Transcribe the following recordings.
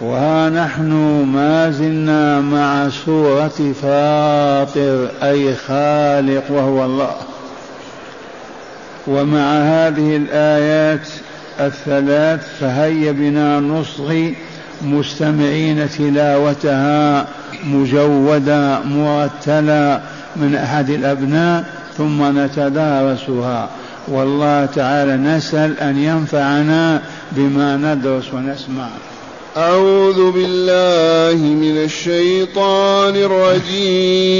وها نحن ما زلنا مع سورة فاطر أي خالق وهو الله. ومع هذه الآيات الثلاث فهيا بنا نصغي مستمعين تلاوتها مجودة مرتلة من أحد الأبناء ثم نتدارسها. والله تعالى نسأل أن ينفعنا بما ندرس ونسمع. أعوذ بالله من الشيطان الرجيم.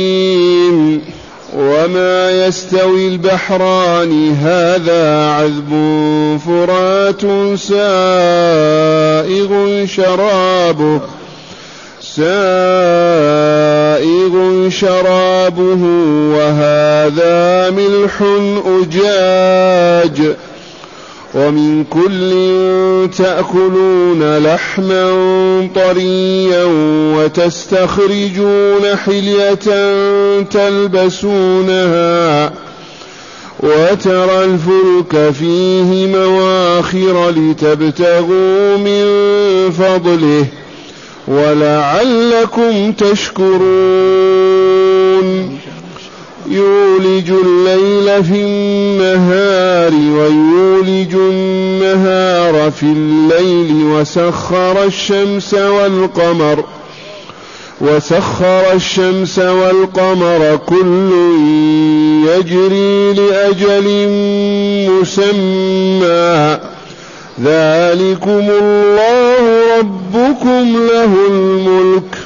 وما يستوي البحران هذا عذب فرات سائغ شرابه سائغ شرابه وهذا ملح أجاج. ومن كل تأكلون لحما طريا وتستخرجون حلية تلبسونها وترى الفلك فيه مواخر لتبتغوا من فضله ولعلكم تشكرون يولج الليل في النهار ويولج النهار في الليل وسخر الشمس والقمر وسخر الشمس والقمر كل يجري لأجل مسمى ذلكم الله ربكم له الملك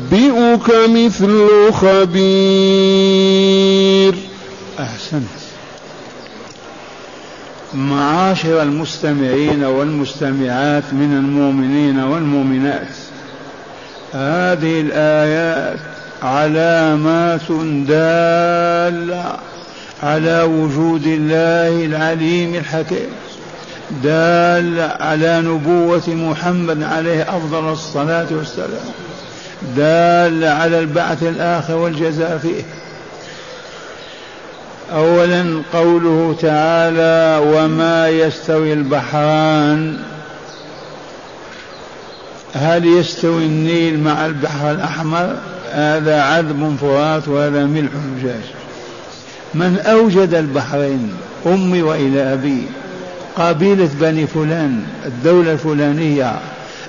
ينبئك مثل خبير. أحسنت. معاشر المستمعين والمستمعات من المؤمنين والمؤمنات. هذه الآيات علامات دالة على وجود الله العليم الحكيم. دال على نبوة محمد عليه أفضل الصلاة والسلام. دال على البعث الآخر والجزاء فيه. أولا قوله تعالى وما يستوي البحران. هل يستوي النيل مع البحر الأحمر؟ هذا عذب فرات وهذا ملح أجاج من أوجد البحرين أمي وإلى أبي قبيلة بني فلان الدولة الفلانية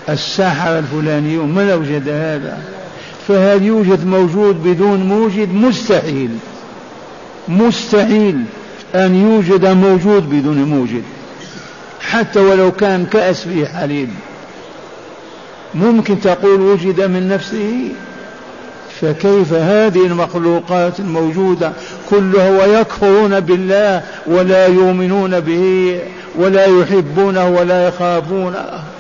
الساحرة الفلانيون من أوجد هذا؟ فهل يوجد موجود بدون موجد مستحيل. مستحيل أن يوجد موجود بدون موجد. حتى ولو كان كأس فيه حليب. ممكن تقول وجد من نفسه؟ فكيف هذه المخلوقات الموجودة كلها ويكفرون بالله ولا يؤمنون به ولا يحبونه ولا يخافونه؟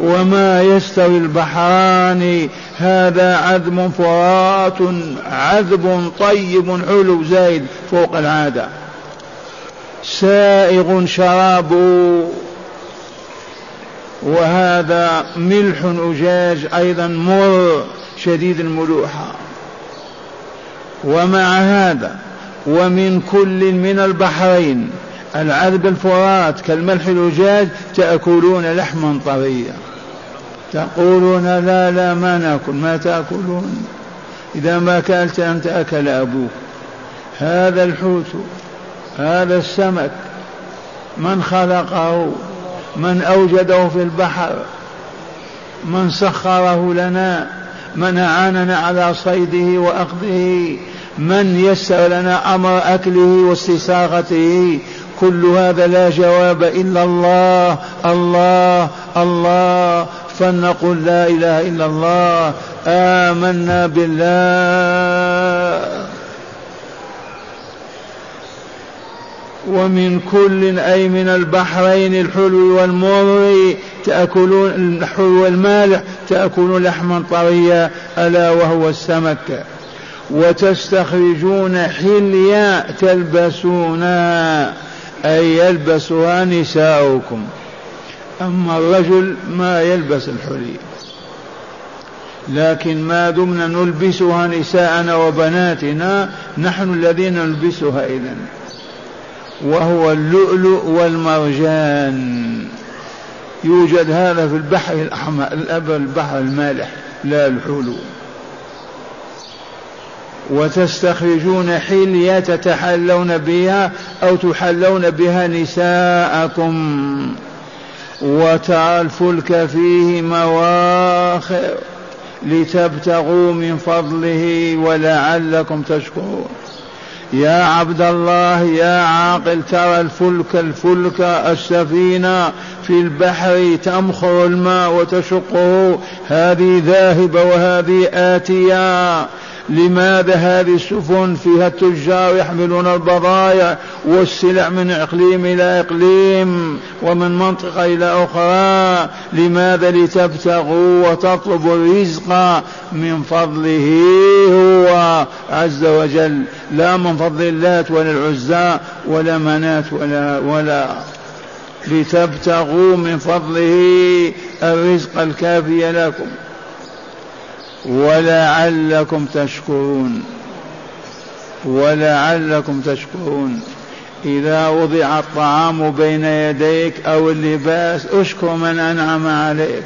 وما يستوي البحران هذا عذب فرات عذب طيب حلو زايد فوق العادة. سائغ شرابه وهذا ملح أجاج أيضا مر شديد الملوحة ومع هذا ومن كل من البحرين العذب الفرات كالملح الأجاج تأكلون لحما طريا. تقولون لا لا ما ناكل ما تأكلون. إذا ما أكلت أنت أكل أبوك. هذا الحوت هذا السمك. من خلقه من أوجده في البحر من سخره لنا من أعاننا على صيده وأخذه من يسر لنا أمر أكله واستساغته. كل هذا لا جواب إلا الله الله الله. فلنقل لا إله إلا الله. آمنا بالله. ومن كل أي من البحرين الحلو والمر تأكلون الحلو والمالح تأكلون لحما طريا ألا وهو السمك. وتستخرجون حليا تلبسونها أي يلبسها نساؤكم. أما الرجل ما يلبس الحلي. لكن ما دمنا نلبسها نساءنا وبناتنا نحن الذين نلبسها إذن. وهو اللؤلؤ والمرجان. يوجد هذا في البحر الأحمر البحر المالح لا الحلو. وتستخرجون حلية تتحلون بها أو تحلون بها نساءكم. وترى الفلك فيه مواخر لتبتغوا من فضله ولعلكم تشكرون. يا عبد الله يا عاقل ترى الفلك الفلك السفينة في البحر تمخر الماء وتشقه. هذه ذاهبة وهذه آتية. لماذا هذه السفن فيها التجار يحملون البضائع والسلع من إقليم إلى إقليم ومن منطقة إلى أخرى؟ لماذا لتبتغوا وتطلبوا الرزق من فضله هو عز وجل؟ لا من فضل اللات ولا العزى ولا منات ولا ولا. لتبتغوا من فضله الرزق الكافي لكم. ولعلكم تشكرون. ولعلكم تشكرون. إذا وضع الطعام بين يديك أو اللباس اشكر من أنعم عليك.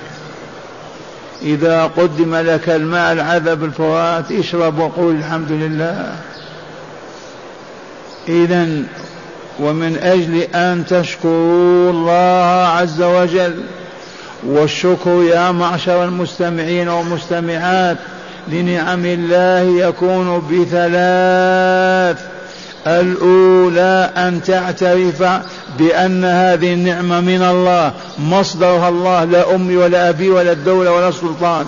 إذا قدم لك الماء العذب الفرات اشرب وقول الحمد لله. إذا ومن أجل أن تشكروا الله عز وجل والشكر يا معشر المستمعين والمستمعات لنعم الله يكون بثلاث. الأولى أن تعترف بأن هذه النعمة من الله مصدرها الله لا أمي ولا أبي ولا الدولة ولا السلطان.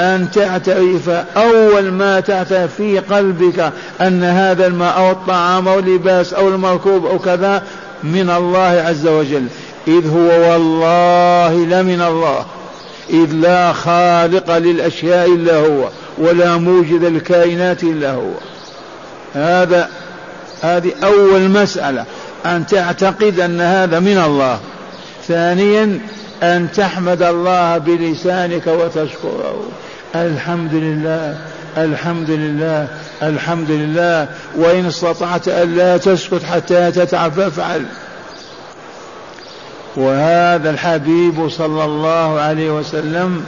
أن تعترف أول ما تعترف في قلبك أن هذا الماء أو الطعام أو اللباس أو المركوب أو كذا من الله عز وجل. إذ هو والله لمن الله إذ لا خالق للأشياء إلا هو ولا موجد الكائنات إلا هو. هذا هذه أول مسألة أن تعتقد أن هذا من الله. ثانيا أن تحمد الله بلسانك وتشكره. الحمد لله الحمد لله الحمد لله. وإن استطعت ألا تسكت حتى تتعب فافعل وهذا الحبيب صلى الله عليه وسلم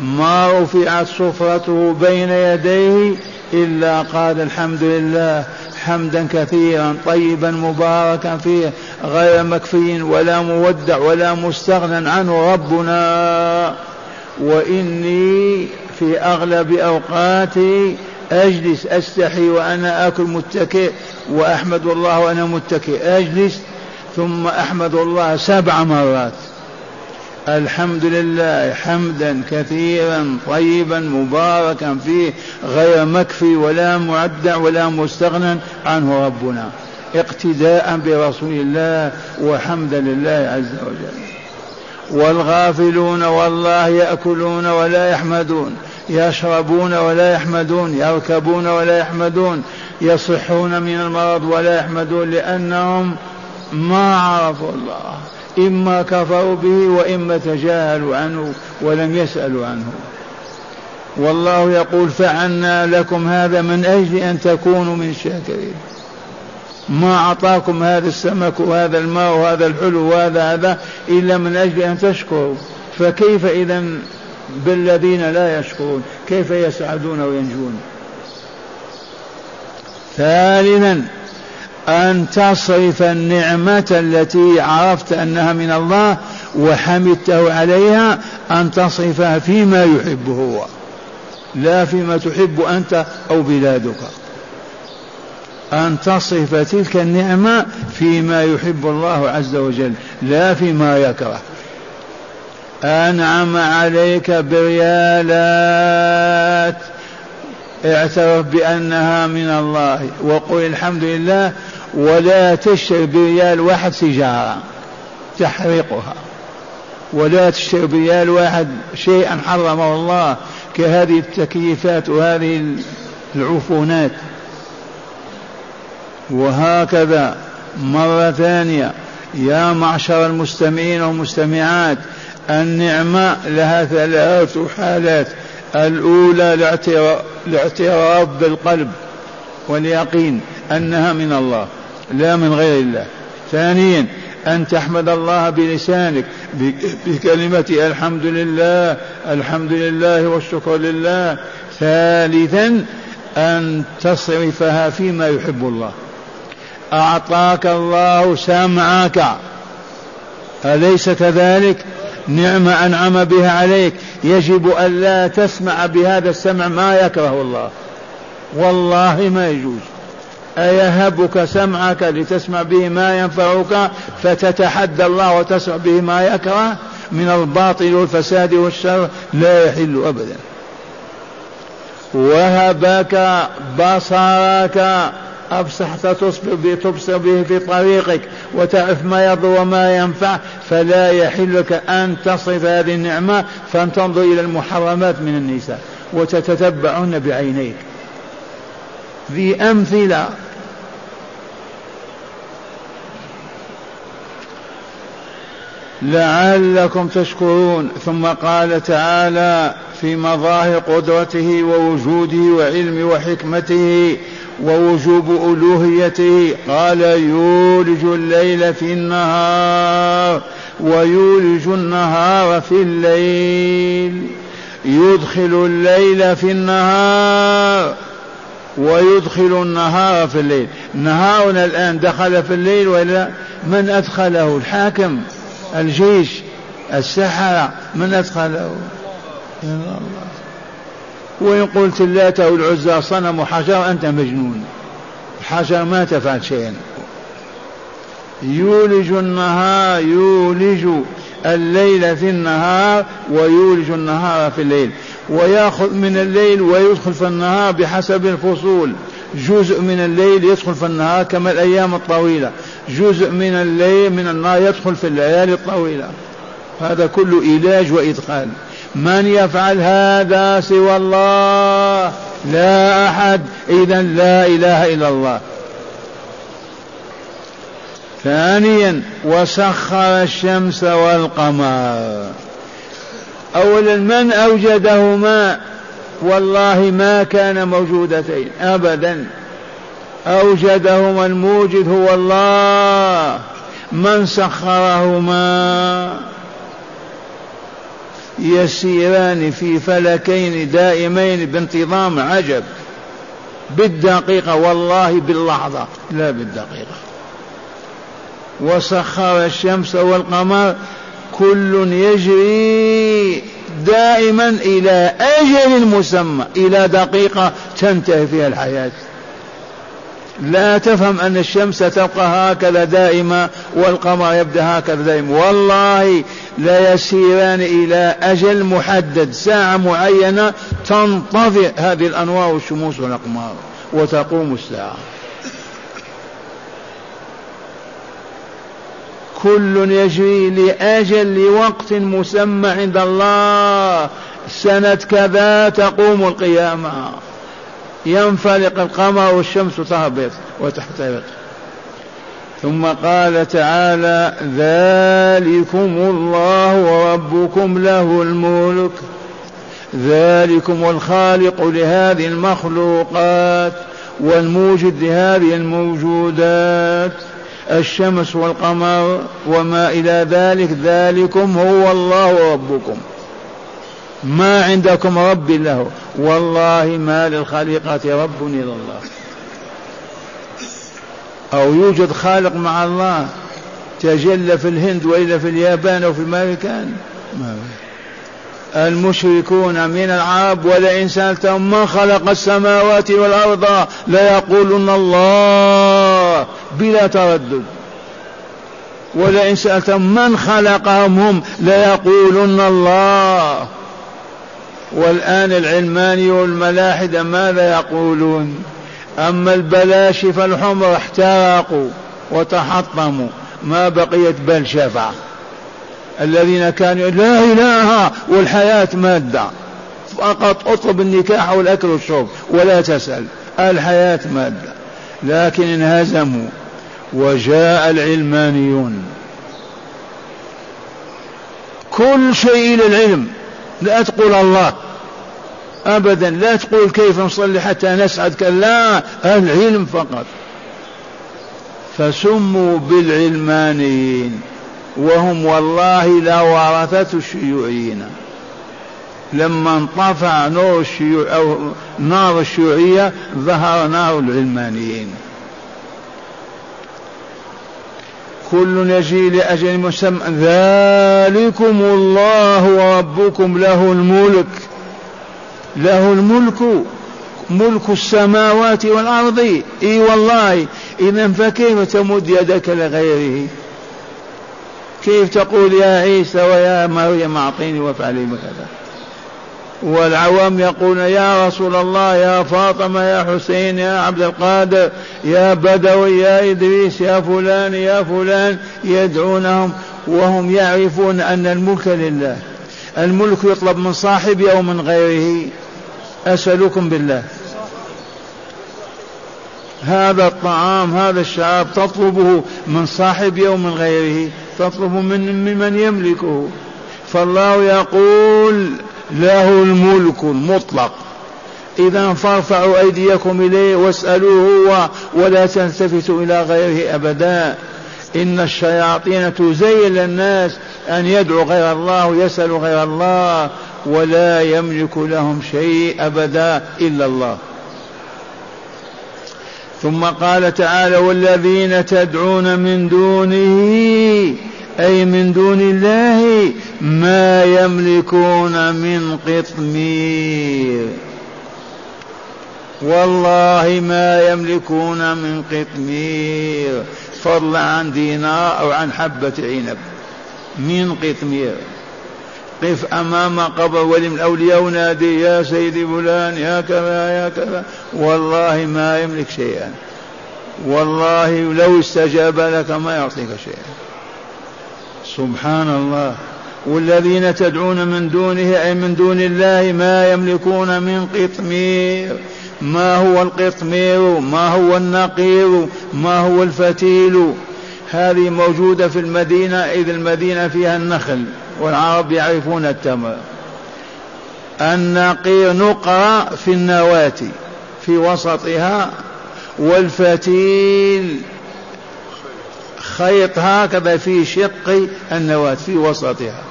ما رفعت سفرته بين يديه إلا قال الحمد لله حمدا كثيرا طيبا مباركا فيه غير مكفي ولا مودع ولا مستغنى عنه ربنا وإني في أغلب أوقاتي أجلس أستحي وأنا آكل متكئ وأحمد الله وأنا متكئ أجلس ثم أحمد الله سبع مرات. الحمد لله حمدا كثيرا طيبا مباركا فيه غير مكفي ولا معدع ولا مستغنى عنه ربنا. اقتداء برسول الله وحمدا لله عز وجل. والغافلون والله يأكلون ولا يحمدون يشربون ولا يحمدون يركبون ولا يحمدون يصحون من المرض ولا يحمدون لأنهم ما عرفوا الله. إما كفروا به وإما تجاهلوا عنه ولم يسألوا عنه. والله يقول فعلنا لكم هذا من أجل أن تكونوا من الشاكرين. ما أعطاكم هذا السمك وهذا الماء وهذا الحلو وهذا هذا إلا من أجل أن تشكروا. فكيف إذا بالذين لا يشكرون؟ كيف يسعدون وينجون؟ ثالثا أن تصرف النعمة التي عرفت أنها من الله وحمدته عليها أن تصرفها فيما يحب هو لا فيما تحب أنت أو بلادك. أن تصرف تلك النعمة فيما يحب الله عز وجل لا فيما يكره. أنعم عليك بريالات اعترف بأنها من الله وقل الحمد لله ولا تشتري بريال واحد سيجارة تحرقها ولا تشتري بريال واحد شيئا حرمه الله كهذه التكييفات وهذه العفونات. وهكذا مرة ثانية يا معشر المستمعين والمستمعات النعمة لها ثلاث حالات. الأولى الاعتراف بالقلب واليقين أنها من الله. لا من غير الله. ثانيا أن تحمد الله بلسانك بكلمة الحمد لله الحمد لله والشكر لله. ثالثا أن تصرفها فيما يحب الله. أعطاك الله سمعك. أليس كذلك؟ نعمة أنعم بها عليك. يجب أن لا تسمع بهذا السمع ما يكره الله. والله ما يجوز. أيهبك سمعك لتسمع به ما ينفعك فتتحدى الله وتسمع به ما يكره من الباطل والفساد والشر لا يحل أبدا. وهبك بصرك أبصحت تصبر به تبصر به في طريقك وتعرف ما يضر وما ينفع فلا يحل لك أن تصرف هذه النعمة فأن تنظر إلى المحرمات من النساء وتتتبعهن بعينيك. ذي أمثلة. لعلكم تشكرون. ثم قال تعالى في مظاهر قدرته ووجوده وعلم وحكمته ووجوب ألوهيته. قال يولج الليل في النهار ويولج النهار في الليل. يدخل الليل في النهار ويدخل النهار في الليل. نهارنا الآن دخل في الليل ولا من أدخله؟ الحاكم الجيش السحرة. من أدخله؟ الله وإن قلت اللات أو العزى صنم حجر أنت مجنون. الحجر ما تفعل شيئا. يولج النهار يولج الليل في النهار ويولج النهار في الليل. ويأخذ من الليل ويدخل في النهار بحسب الفصول. جزء من الليل يدخل في النهار كما الأيام الطويلة. جزء من الليل من النهار يدخل في الليالي الطويلة. هذا كله إيلاج وإدخال. من يفعل هذا سوى الله؟ لا أحد. إذا لا إله إلا الله. ثانيا وسخر الشمس والقمر. أولا من أوجدهما؟ والله ما كان موجودتين أبدا. أوجدهما الموجد هو الله من سخرهما؟ يسيران في فلكين دائمين بانتظام عجب بالدقيقة والله باللحظة لا بالدقيقة. وسخر الشمس والقمر كل يجري دائما إلى أجل مسمى إلى دقيقة تنتهي فيها الحياة. لا تفهم أن الشمس تبقى هكذا دائما والقمر يبدأ هكذا دائما. والله لا يسيران إلى أجل محدد. ساعة معينة تنطفئ هذه الأنوار والشموس والأقمار وتقوم الساعة. كل يجري لأجل لوقت مسمى عند الله. سنة كذا تقوم القيامة. ينفلق القمر والشمس تهبط وتحترق. ثم قال تعالى ذلكم الله وربكم له الملك. ذلكم الخالق لهذه المخلوقات والموجد لهذه الموجودات. الشمس والقمر وما إلى ذلك ذلكم هو الله ربكم ما عندكم رب له. والله ما للخليقة رب إلا الله. أو يوجد خالق مع الله تجلى في الهند وإلا في اليابان أو في المكان ما المشركون من العرب ولئن سألتهم من خلق السماوات والأرض ليقولن الله. بلا تردد. ولئن سألتهم من خلقهم هم ليقولن الله. والآن العلماني والملاحدة ماذا يقولون؟ أما البلاشفة الحمر احترقوا وتحطموا ما بقيت بل شفعة الذين كانوا لا إله والحياة مادة. فقط اطلب النكاح والأكل والشرب ولا تسأل الحياة مادة. لكن انهزموا. وجاء العلمانيون. كل شيء إلى العلم. لا تقول الله. أبدا لا تقول كيف نصلي حتى نسعد لا العلم فقط. فسموا بالعلمانيين. وهم والله لا ورثة الشيوعيين. لما انطفأ نور الشيوع أو نار الشيوعية ظهر نار العلمانيين. كل يجي لأجل مسمى. ذلكم الله ربكم له الملك. له الملك ملك السماوات والأرض. إي والله إذا فكيف تمد يدك لغيره؟ كيف تقول يا عيسى ويا مريم أعطيني وافعلي بكذا والعوام يقولون يا رسول الله يا فاطمة يا حسين يا عبد القادر يا بدوي يا إدريس يا فلان يا فلان يدعونهم وهم يعرفون أن الملك لله. الملك يطلب من صاحبه أو من غيره. أسألكم بالله. هذا الطعام هذا الشراب تطلبه من صاحبه أو من غيره. تطلب من ممن يملكه. فالله يقول له الملك المطلق. إذا فارفعوا أيديكم إليه واسألوه هو ولا تلتفتوا إلى غيره أبدا. إن الشياطين تزين للناس أن يدعوا غير الله ويسألوا غير الله ولا يملك لهم شيء أبدا إلا الله. ثم قال تعالى والذين تدعون من دونه أي من دون الله ما يملكون من قطمير. والله ما يملكون من قطمير. فضلا عن دينار أو عن حبة عنب. من قطمير. قف أمام قبر ولي من الأولياء ونادي يا سيدي فلان يا كذا يا كذا. والله ما يملك شيئا. والله لو استجاب لك ما يعطيك شيئا. سبحان الله. والذين تدعون من دونه أي من دون الله ما يملكون من قطمير. ما هو القطمير؟ ما هو النقير؟ ما هو الفتيل؟ هذه موجودة في المدينة إذ المدينة فيها النخل والعرب يعرفون التمر. النقير نقرة في النواة في وسطها والفتيل خيط هكذا في شق النواة في وسطها.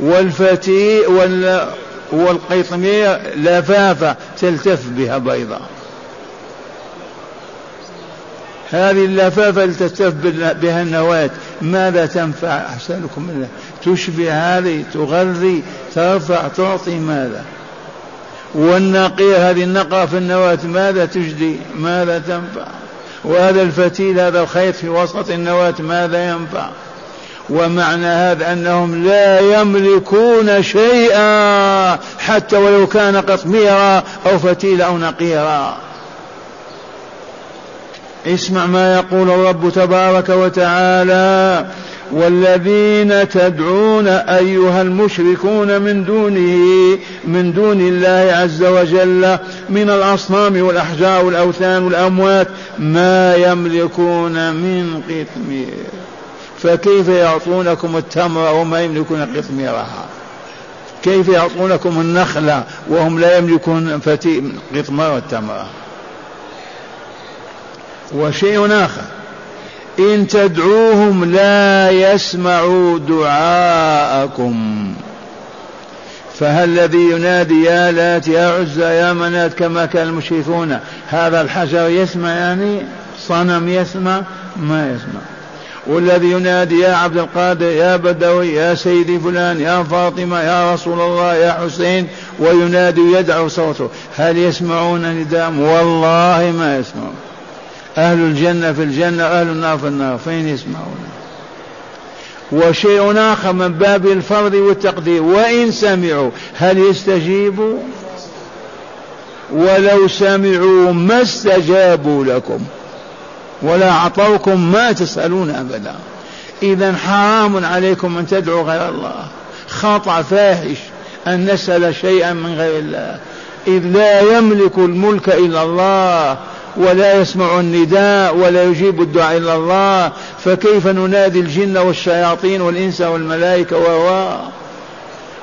والفتيل وال لفافة تلتف بها بيضاء. هذه اللفافة تلتف بها النواة ماذا تنفع أحسنكم الله تشبه هذه تغذي ترفع تعطي ماذا؟ والنقير هذه النقرة في النواة ماذا تجدي؟ ماذا تنفع؟ وهذا الفتيل هذا الخيط في وسط النواة ماذا ينفع؟ ومعنى هذا أنهم لا يملكون شيئا حتى ولو كان قطميرا أو فتيلا أو نقيرا. اسمع ما يقول الرب تبارك وتعالى والذين تدعون أيها المشركون من دونه من دون الله عز وجل من الأصنام والأحجار والأوثان والأموات ما يملكون من قطمير. فكيف يعطونكم التمر وما يملكون قطميرها؟ كيف يعطونكم النخلة وهم لا يملكون قطمير التمر وشيء آخر. إن تدعوهم لا يسمعوا دعاءكم. فهل الذي ينادي يا لات يا عزى يا منات كما كان المشركون هذا الحجر يسمع يعني؟ صنم يسمع؟ ما يسمع. والذي ينادي يا عبد القادر يا بدوي يا سيدي فلان يا فاطمة يا رسول الله يا حسين وينادي يدعو صوته. هل يسمعون نداء؟ والله ما يسمعون. أهل الجنة في الجنة أهل النار في النار فين يسمعون؟ وشيء آخر من باب الفرض والتقدير وإن سمعوا هل يستجيبوا؟ ولو سمعوا ما استجابوا لكم ولا أعطوكم ما تسألون أبدا. إذا حرام عليكم أن تدعوا غير الله. خطأ فاحش أن نسأل شيئا من غير الله. إذ لا يملك الملك إلا الله. ولا يسمع النداء ولا يجيب الدعاء إلا الله فكيف ننادي الجن والشياطين والإنس والملائكة و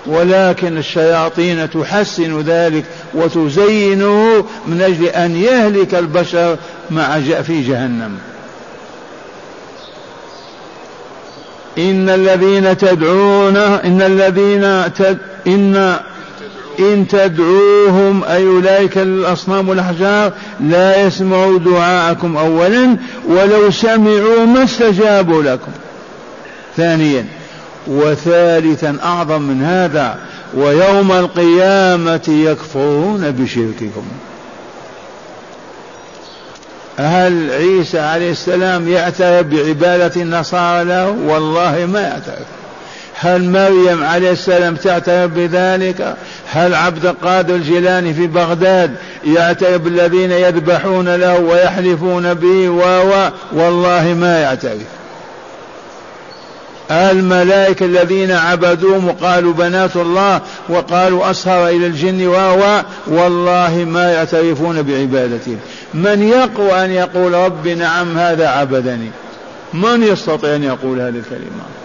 ولكن الشياطين تحسن ذلك وتزينه من أجل أن يهلك البشر مع في جهنم. إن الذين تدعون إن الذين تد إن إن تدعوهم أي أولئك الأصنام والأحجار لا يسمعوا دعاءكم أولا ولو سمعوا ما استجابوا لكم. ثانيا وثالثا أعظم من هذا ويوم القيامة يكفرون بشرككم. هل عيسى عليه السلام يعترف بعبادة النصارى له؟ والله ما يعترف. هل مريم عليه السلام تعترف بذلك؟ هل عبد القادر الجيلاني في بغداد يعترف بالذين يذبحون له ويحلفون به و والله ما يعترف. الملائكة الذين عبدوهم وقالوا بنات الله وقالوا أسهر إلى الجن و؟ والله ما يعترفون بعبادتهم. من يقوى أن يقول رب نعم هذا عبدني؟ من يستطيع أن يقول هذه الكلمة؟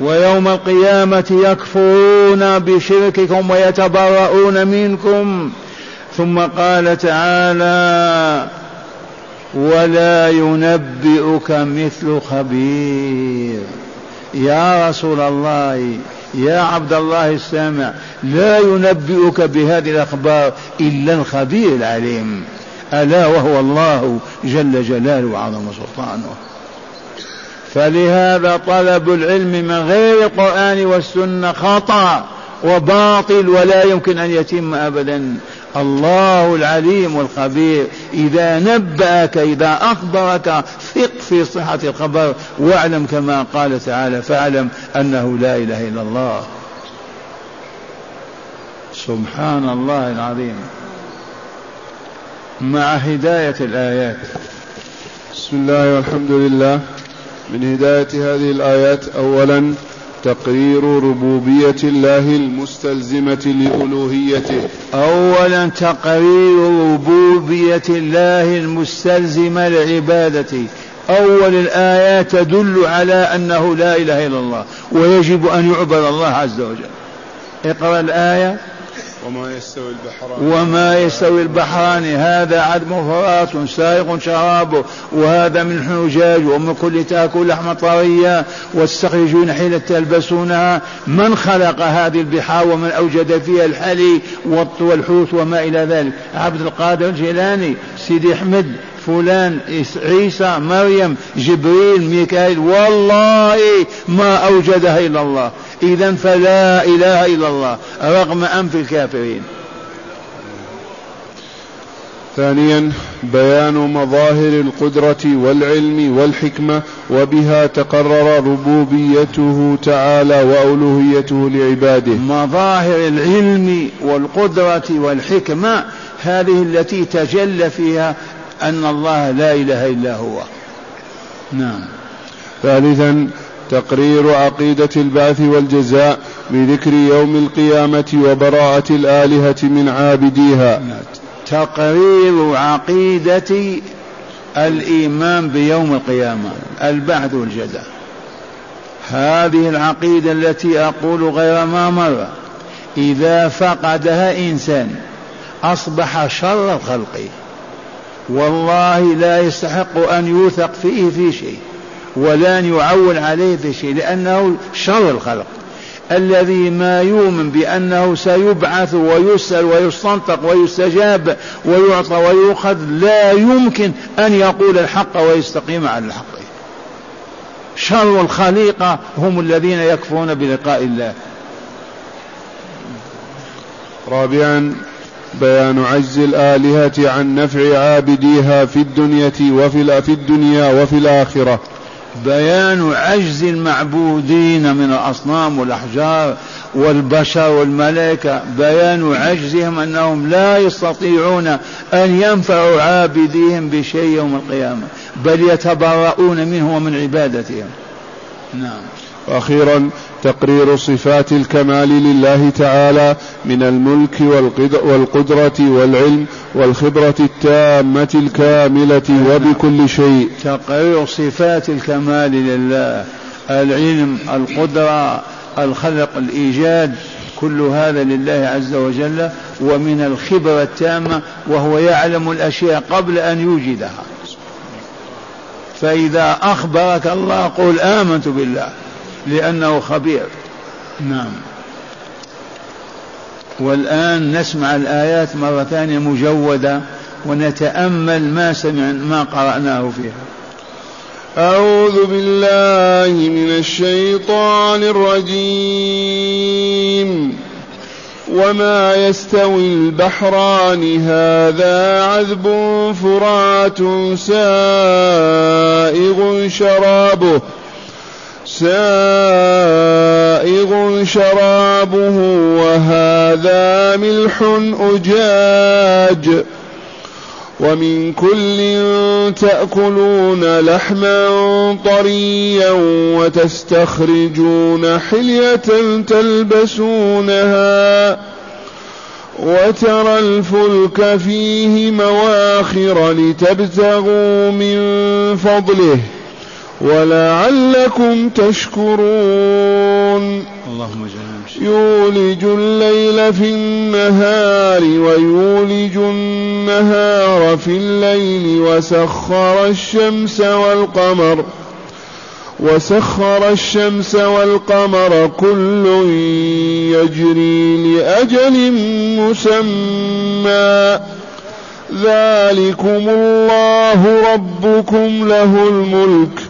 ويوم القيامة يكفرون بشرككم ويتبرؤون منكم. ثم قال تعالى ولا ينبئك مثل خبير. يا رسول الله يا عبد الله السامع لا ينبئك بهذه الأخبار إلا الخبير العليم. ألا وهو الله جل جلاله وعظم سلطانه. فلهذا طلب العلم من غير القرآن والسنة خطأ وباطل ولا يمكن أن يتم أبدا. الله العليم الخبير. إذا نبأك إذا أخبرك ثق في صحة الخبر واعلم كما قال تعالى فاعلم أنه لا إله إلا الله. سبحان الله العظيم. مع هداية الآيات. بسم الله والحمد لله. من هداية هذه الآيات أولا تقرير ربوبية الله المستلزمة لألوهيته. أولا تقرير ربوبية الله المستلزمة لعبادته. أول الآيات تدل على أنه لا إله إلا الله ويجب أن يعبد الله عز وجل. اقرأ الآية. وما يستوي البحران. وما يستوي البحران. هذا عذب فرات سائغ شرابه وهذا من حجاج ومن كل تأكل لحم طريا واستخرجون حين تلبسونها من خلق هذه البحار ومن أوجد فيها الحلي والحوت وما إلى ذلك؟ عبد القادر الجيلاني سيدي أحمد فلان عيسى مريم جبريل ميكائيل. والله ما أوجدها إلا الله. إذا فلا إله إلا الله رغم أنف الكافرين. ثانيا بيان مظاهر القدرة والعلم والحكمة وبها تقرر ربوبيته تعالى وألوهيته لعباده. مظاهر العلم والقدرة والحكمة هذه التي تجلى فيها أن الله لا إله إلا هو. نعم. ثالثا تقرير عقيدة البعث والجزاء بذكر يوم القيامة وبراءة الآلهة من عابديها. تقرير عقيدة الإيمان بيوم القيامة البعث والجزاء. هذه العقيدة التي أقول غير ما مر. إذا فقدها إنسان أصبح شر الخلق. والله لا يستحق أن يوثق فيه في شيء. ولن يعول عليه في شيء لأنه شر الخلق. الذي ما يؤمن بأنه سيبعث ويسأل ويستنطق ويستجاب ويعطى ويؤخذ لا يمكن أن يقول الحق ويستقيم على الحق. شر الخليقة هم الذين يكفرون بلقاء الله. رابعا بيان عجز الآلهة عن نفع عابديها في الدنيا وفي في الدنيا وفي الآخرة. بيان عجز المعبودين من الأصنام والأحجار والبشر والملائكة بيان عجزهم أنهم لا يستطيعون أن ينفعوا عابديهم بشيء يوم القيامة بل يتبرؤون منه ومن عبادتهم. نعم. وأخيرا تقرير صفات الكمال لله تعالى من الملك والقدرة والعلم والخبرة التامة الكاملة وبكل شيء. تقرير صفات الكمال لله العلم القدرة الخلق الإيجاد كل هذا لله عز وجل ومن الخبرة التامة وهو يعلم الأشياء قبل أن يوجدها. فإذا أخبرك الله قل آمنت بالله. لأنه خبير. نعم. والآن نسمع الآيات مرة ثانية مجودة ونتأمل ما سمع ما قرأناه فيها. أعوذ بالله من الشيطان الرجيم. وما يستوي البحران هذا عذب فرات سائغ شرابه. سائغ شرابه وهذا ملح أجاج ومن كل تأكلون لحما طريا وتستخرجون حلية تلبسونها وترى الفلك فيه مواخر لتبتغوا من فضله ولعلكم تشكرون. اللهم يولج الليل في النهار ويولج النهار في الليل وسخر الشمس والقمر. وسخر الشمس والقمر كل يجري لأجل مسمى. ذلكم الله ربكم له الملك.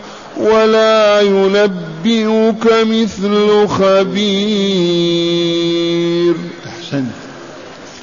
ولا ينبئك مثل خبير. أحسنت.